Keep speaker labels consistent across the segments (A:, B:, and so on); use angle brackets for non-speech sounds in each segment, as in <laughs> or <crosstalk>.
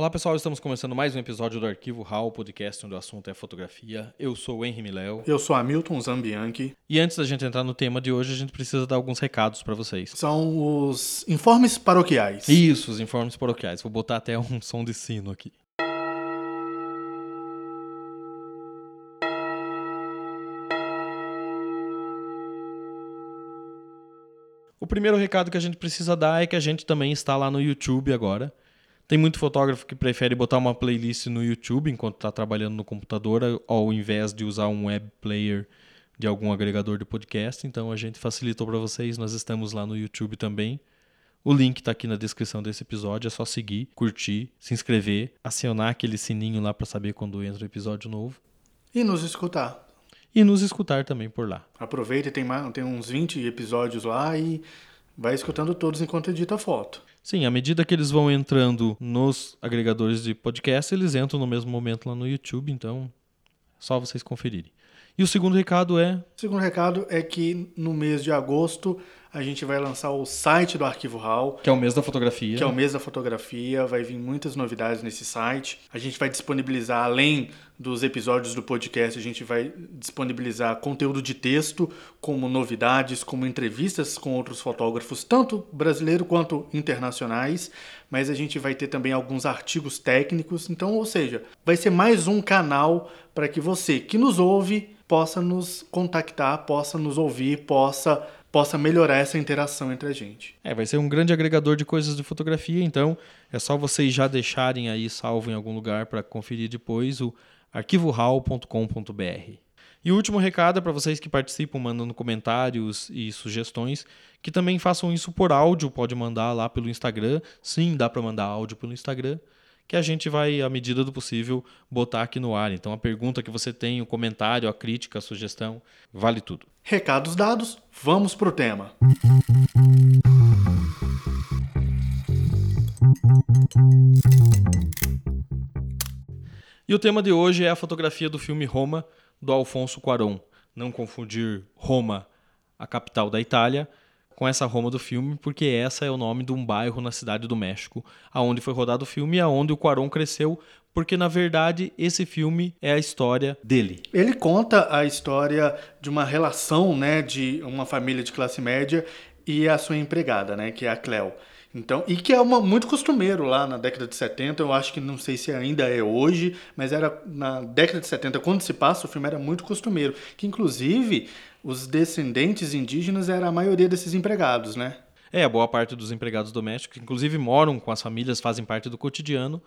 A: Olá pessoal, estamos começando mais um episódio do Arquivo HAL, podcast onde o assunto é fotografia. Eu sou o Henry Miléo.
B: Eu sou Hamilton Zambianchi.
A: E antes da gente entrar no tema de hoje, a gente precisa dar alguns recados para vocês.
B: São os informes paroquiais.
A: Isso, os informes paroquiais. Vou botar até um som de sino aqui. O primeiro recado que a gente precisa dar é que a gente também está lá no YouTube agora. Tem muito fotógrafo que prefere botar uma playlist no YouTube enquanto está trabalhando no computador, ao invés de usar um web player de algum agregador de podcast. Então a gente facilitou para vocês. Nós estamos lá no YouTube também. O link está aqui na descrição desse episódio. É só seguir, curtir, se inscrever, acionar aquele sininho lá para saber quando entra o episódio novo.
B: E nos escutar.
A: E nos escutar também por lá.
B: Aproveita, tem, mais, tem uns 20 episódios lá e vai escutando todos enquanto edita a foto.
A: Sim, à medida que eles vão entrando nos agregadores de podcast, eles entram no mesmo momento lá no YouTube, então só vocês conferirem. E o segundo recado é.
B: O segundo recado é que no mês de agosto a gente vai lançar o site do Arquivo RAW.
A: Que é o mês da fotografia.
B: Que é o mês da fotografia. Vai vir muitas novidades nesse site. A gente vai disponibilizar, além dos episódios do podcast, a gente vai disponibilizar conteúdo de texto, como novidades, como entrevistas com outros fotógrafos, tanto brasileiros quanto internacionais. Mas a gente vai ter também alguns artigos técnicos. Então, ou seja, vai ser mais um canal para que você que nos ouve possa nos contactar, possa nos ouvir, possa possa melhorar essa interação entre a gente.
A: É, vai ser um grande agregador de coisas de fotografia, então é só vocês já deixarem aí salvo em algum lugar para conferir depois o arquivohal.com.br. E o último recado é para vocês que participam mandando comentários e sugestões, que também façam isso por áudio, pode mandar lá pelo Instagram. Sim, dá para mandar áudio pelo Instagram que a gente vai, à medida do possível, botar aqui no ar. Então, a pergunta que você tem, o comentário, a crítica, a sugestão, vale tudo.
B: Recados dados, vamos para o tema.
A: E o tema de hoje é a fotografia do filme Roma, do Alfonso Cuarón. Não confundir Roma, a capital da Itália, com essa Roma do filme, porque essa é o nome de um bairro na cidade do México, aonde foi rodado o filme e aonde o Cuarón cresceu, porque na verdade esse filme é a história dele.
B: Ele conta a história de uma relação, né, de uma família de classe média e a sua empregada, né, que é a Cleo. Então, e que é uma, muito costumeiro lá na década de 70, eu acho que não sei se ainda é hoje, mas era na década de 70, quando se passa o filme, era muito costumeiro. Que inclusive os descendentes indígenas era a maioria desses empregados, né?
A: É, a boa parte dos empregados domésticos, inclusive moram com as famílias, fazem parte do cotidiano,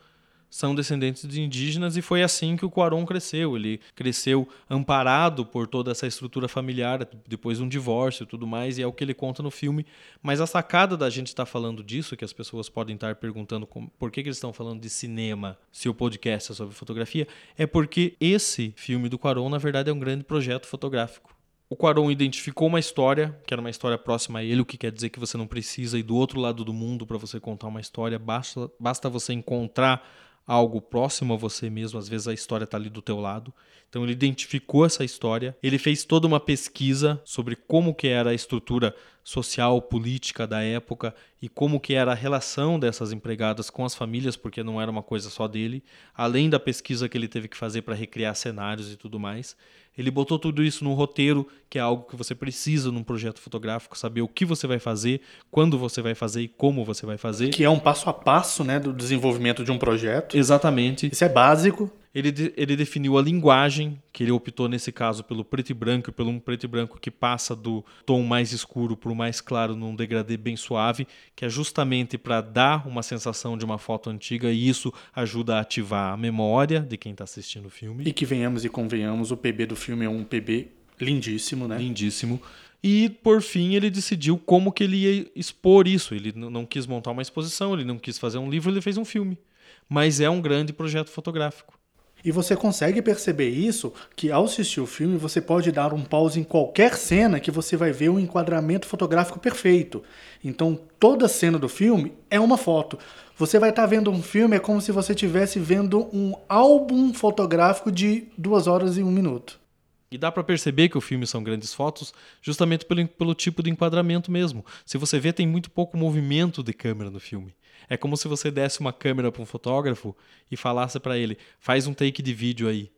A: são descendentes de indígenas e foi assim que o Cuarón cresceu. Ele cresceu amparado por toda essa estrutura familiar, depois de um divórcio e tudo mais, e é o que ele conta no filme. Mas a sacada da gente estar tá falando disso, que as pessoas podem estar perguntando por que, que eles estão falando de cinema se o podcast é sobre fotografia, é porque esse filme do Cuarón, na verdade, é um grande projeto fotográfico. O Quaron identificou uma história, que era uma história próxima a ele, o que quer dizer que você não precisa ir do outro lado do mundo para você contar uma história, basta, basta você encontrar algo próximo a você mesmo, às vezes a história está ali do teu lado. Então ele identificou essa história, ele fez toda uma pesquisa sobre como que era a estrutura social, política da época e como que era a relação dessas empregadas com as famílias, porque não era uma coisa só dele, além da pesquisa que ele teve que fazer para recriar cenários e tudo mais. Ele botou tudo isso num roteiro, que é algo que você precisa num projeto fotográfico, saber o que você vai fazer, quando você vai fazer e como você vai fazer.
B: Que é um passo a passo né, do desenvolvimento de um projeto.
A: Exatamente.
B: Isso é básico.
A: Ele, de, ele definiu a linguagem, que ele optou nesse caso pelo preto e branco, pelo um preto e branco que passa do tom mais escuro para o mais claro num degradê bem suave, que é justamente para dar uma sensação de uma foto antiga e isso ajuda a ativar a memória de quem está assistindo o filme.
B: E que venhamos e convenhamos, o PB do filme é um PB lindíssimo, né?
A: Lindíssimo. E por fim ele decidiu como que ele ia expor isso. Ele não quis montar uma exposição, ele não quis fazer um livro, ele fez um filme. Mas é um grande projeto fotográfico.
B: E você consegue perceber isso que ao assistir o filme você pode dar um pause em qualquer cena que você vai ver um enquadramento fotográfico perfeito. Então toda cena do filme é uma foto. Você vai estar tá vendo um filme é como se você estivesse vendo um álbum fotográfico de duas horas e um minuto.
A: E dá para perceber que o filme são grandes fotos justamente pelo, pelo tipo de enquadramento mesmo. Se você vê, tem muito pouco movimento de câmera no filme. É como se você desse uma câmera para um fotógrafo e falasse para ele: faz um take de vídeo aí.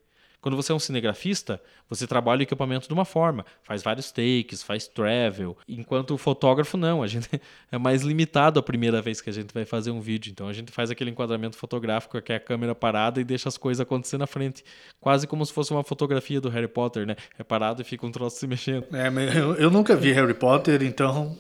A: Quando você é um cinegrafista, você trabalha o equipamento de uma forma, faz vários takes, faz travel. Enquanto o fotógrafo, não, a gente <laughs> é mais limitado a primeira vez que a gente vai fazer um vídeo. Então a gente faz aquele enquadramento fotográfico que é a câmera parada e deixa as coisas acontecer na frente. Quase como se fosse uma fotografia do Harry Potter, né? É parado e fica um troço se mexendo.
B: É, eu, eu nunca vi Harry Potter, então.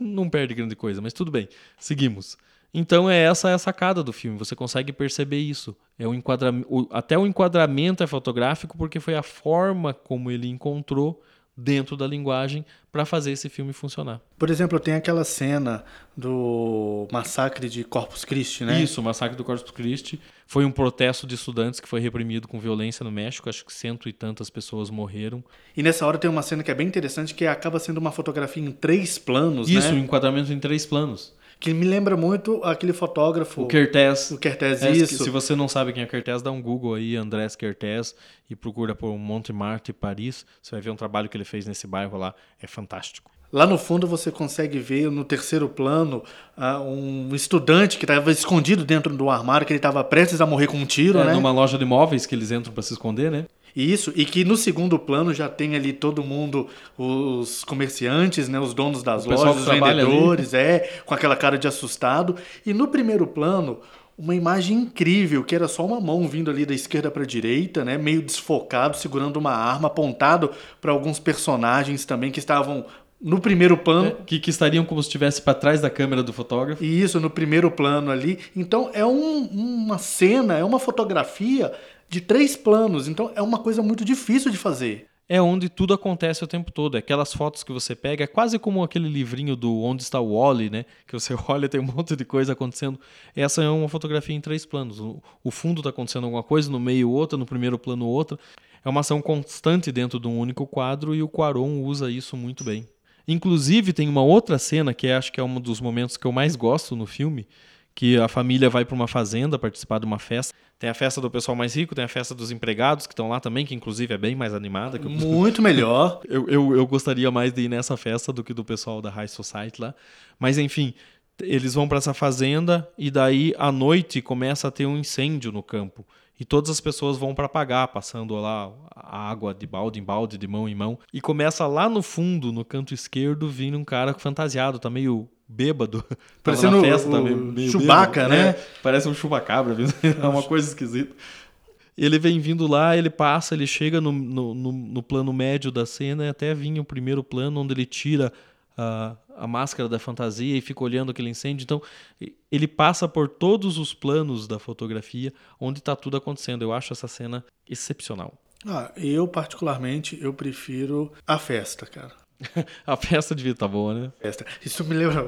A: Não perde grande coisa, mas tudo bem. Seguimos. Então é essa é a sacada do filme, você consegue perceber isso. É o enquadramento, até o enquadramento é fotográfico porque foi a forma como ele encontrou dentro da linguagem para fazer esse filme funcionar.
B: Por exemplo, tem aquela cena do massacre de Corpus Christi, né?
A: Isso, o massacre do Corpus Christi foi um protesto de estudantes que foi reprimido com violência no México, acho que cento e tantas pessoas morreram.
B: E nessa hora tem uma cena que é bem interessante, que acaba sendo uma fotografia em três planos,
A: Isso,
B: né?
A: um enquadramento em três planos
B: que me lembra muito aquele fotógrafo.
A: O Kertész.
B: O Kertész, é, isso.
A: Se você não sabe quem é Kertész, dá um Google aí, Andrés Kertész, e procura por Montmartre, Paris. Você vai ver um trabalho que ele fez nesse bairro lá. É fantástico.
B: Lá no fundo você consegue ver no terceiro plano uh, um estudante que estava escondido dentro do armário, que ele estava prestes a morrer com um tiro,
A: é,
B: né?
A: Numa loja de imóveis que eles entram para se esconder, né?
B: Isso, e que no segundo plano já tem ali todo mundo, os comerciantes, né, os donos das o lojas, os vendedores, ali. é, com aquela cara de assustado. E no primeiro plano, uma imagem incrível, que era só uma mão vindo ali da esquerda para a direita, né, meio desfocado, segurando uma arma, apontado para alguns personagens também que estavam no primeiro plano. É,
A: que, que, estariam como se estivesse para trás da câmera do fotógrafo.
B: Isso, no primeiro plano ali. Então é um, uma cena, é uma fotografia de três planos. Então é uma coisa muito difícil de fazer.
A: É onde tudo acontece o tempo todo. É aquelas fotos que você pega, é quase como aquele livrinho do Onde está o Wally, né? Que você <laughs> olha tem um monte de coisa acontecendo. Essa é uma fotografia em três planos. O fundo está acontecendo alguma coisa, no meio outra, no primeiro plano outra. É uma ação constante dentro de um único quadro e o Quaron usa isso muito bem. Inclusive, tem uma outra cena que acho que é um dos momentos que eu mais gosto no filme, que a família vai para uma fazenda participar de uma festa. Tem a festa do pessoal mais rico, tem a festa dos empregados que estão lá também, que inclusive é bem mais animada.
B: Muito melhor. <laughs>
A: eu, eu, eu gostaria mais de ir nessa festa do que do pessoal da High Society lá. Mas enfim, eles vão para essa fazenda e daí à noite começa a ter um incêndio no campo. E todas as pessoas vão para apagar, passando lá a água de balde em balde, de mão em mão. E começa lá no fundo, no canto esquerdo, vindo um cara fantasiado, tá meio bêbado. <laughs>
B: Parecendo festa, o, meio, Chewbacca, né? É,
A: parece um chupacabra, <laughs> é uma coisa esquisita. Ele vem vindo lá, ele passa, ele chega no, no, no, no plano médio da cena e até vinha o primeiro plano onde ele tira a, a máscara da fantasia e fica olhando aquele incêndio. Então, ele passa por todos os planos da fotografia onde está tudo acontecendo. Eu acho essa cena excepcional.
B: Ah, eu particularmente eu prefiro a festa, cara. <laughs>
A: a festa devia estar tá boa, né?
B: Festa. Isso me lembra,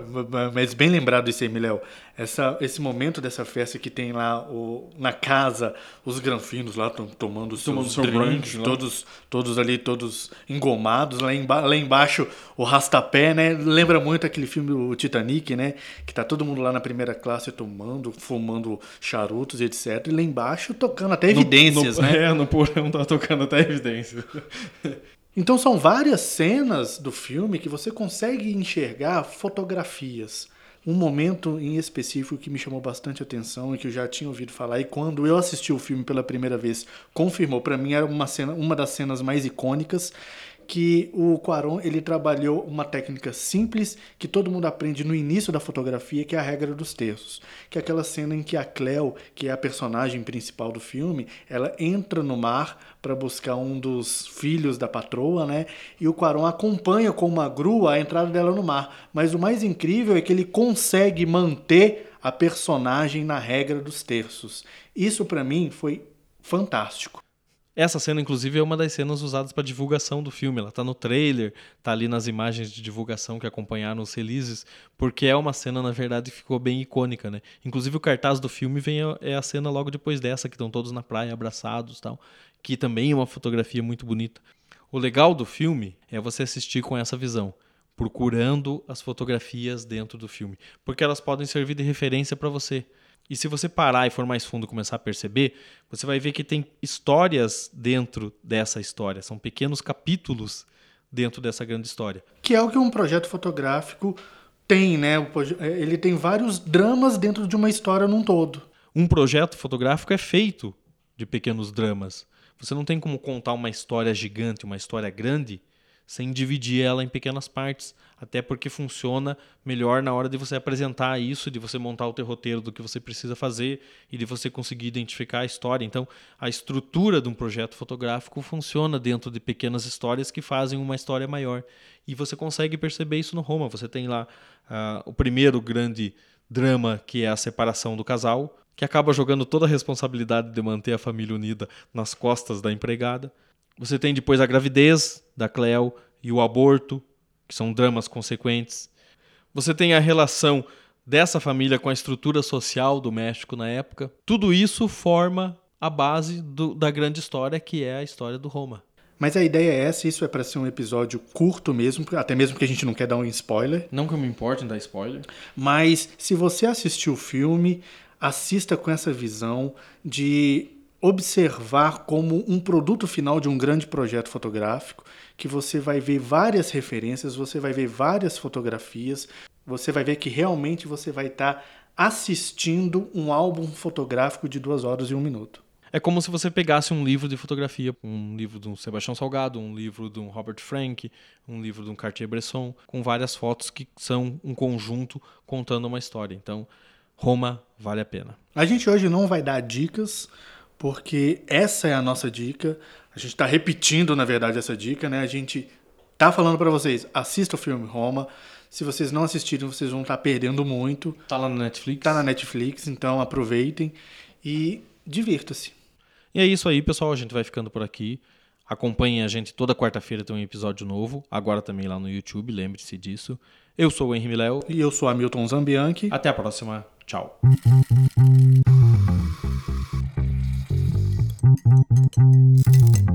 B: mas bem lembrado isso aí, Miléo. Essa, esse momento dessa festa que tem lá o, na casa, os granfinos lá estão tomando os seus drinks, todos, todos ali, todos engomados. Lá, emba lá embaixo, o rastapé, né? Lembra muito aquele filme o Titanic, né? Que tá todo mundo lá na primeira classe tomando, fumando charutos, etc. E lá embaixo tocando até evidências,
A: no,
B: no, né? <laughs>
A: É, no porão tá tocando até evidências. <laughs>
B: Então são várias cenas do filme que você consegue enxergar fotografias. Um momento em específico que me chamou bastante atenção e que eu já tinha ouvido falar e quando eu assisti o filme pela primeira vez, confirmou para mim era uma cena, uma das cenas mais icônicas que o Quaron ele trabalhou uma técnica simples que todo mundo aprende no início da fotografia, que é a regra dos terços, que é aquela cena em que a Cleo, que é a personagem principal do filme, ela entra no mar para buscar um dos filhos da patroa, né? E o Quaron acompanha com uma grua a entrada dela no mar. Mas o mais incrível é que ele consegue manter a personagem na regra dos terços. Isso para mim foi fantástico.
A: Essa cena, inclusive, é uma das cenas usadas para divulgação do filme. Ela está no trailer, está ali nas imagens de divulgação que acompanharam os releases, porque é uma cena, na verdade, que ficou bem icônica, né? Inclusive, o cartaz do filme vem a, é a cena logo depois dessa, que estão todos na praia abraçados tal, que também é uma fotografia muito bonita. O legal do filme é você assistir com essa visão, procurando as fotografias dentro do filme, porque elas podem servir de referência para você. E se você parar e for mais fundo começar a perceber, você vai ver que tem histórias dentro dessa história. São pequenos capítulos dentro dessa grande história.
B: Que é o que um projeto fotográfico tem, né? Ele tem vários dramas dentro de uma história num todo.
A: Um projeto fotográfico é feito de pequenos dramas. Você não tem como contar uma história gigante, uma história grande, sem dividir ela em pequenas partes, até porque funciona melhor na hora de você apresentar isso, de você montar o teu roteiro do que você precisa fazer e de você conseguir identificar a história. Então, a estrutura de um projeto fotográfico funciona dentro de pequenas histórias que fazem uma história maior. E você consegue perceber isso no Roma. Você tem lá uh, o primeiro grande drama, que é a separação do casal, que acaba jogando toda a responsabilidade de manter a família unida nas costas da empregada. Você tem depois a gravidez da Cleo e o aborto, que são dramas consequentes. Você tem a relação dessa família com a estrutura social do México na época. Tudo isso forma a base do, da grande história que é a história do Roma.
B: Mas a ideia é essa, isso é para ser um episódio curto mesmo, até mesmo porque a gente não quer dar um spoiler.
A: Não que eu me importe em dar spoiler.
B: Mas se você assistiu o filme, assista com essa visão de observar como um produto final de um grande projeto fotográfico, que você vai ver várias referências, você vai ver várias fotografias, você vai ver que realmente você vai estar tá assistindo um álbum fotográfico de duas horas e um minuto.
A: É como se você pegasse um livro de fotografia, um livro de um Sebastião Salgado, um livro de um Robert Frank, um livro de um Cartier-Bresson, com várias fotos que são um conjunto contando uma história. Então, Roma vale a pena.
B: A gente hoje não vai dar dicas, porque essa é a nossa dica. A gente está repetindo, na verdade, essa dica, né? A gente tá falando para vocês, assista o filme Roma. Se vocês não assistirem, vocês vão estar tá perdendo muito.
A: Tá lá na Netflix.
B: Tá na Netflix, então aproveitem e divirta-se.
A: E é isso aí, pessoal. A gente vai ficando por aqui. Acompanhem a gente toda quarta-feira tem um episódio novo. Agora também lá no YouTube, lembre-se disso. Eu sou o Henry Miléo.
B: E eu sou Hamilton Zambianchi.
A: Até a próxima. Tchau. うん。